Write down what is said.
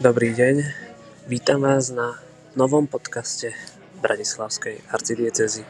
Dobrý deň, vítam vás na novom podcaste Bratislavskej arcidiecezy.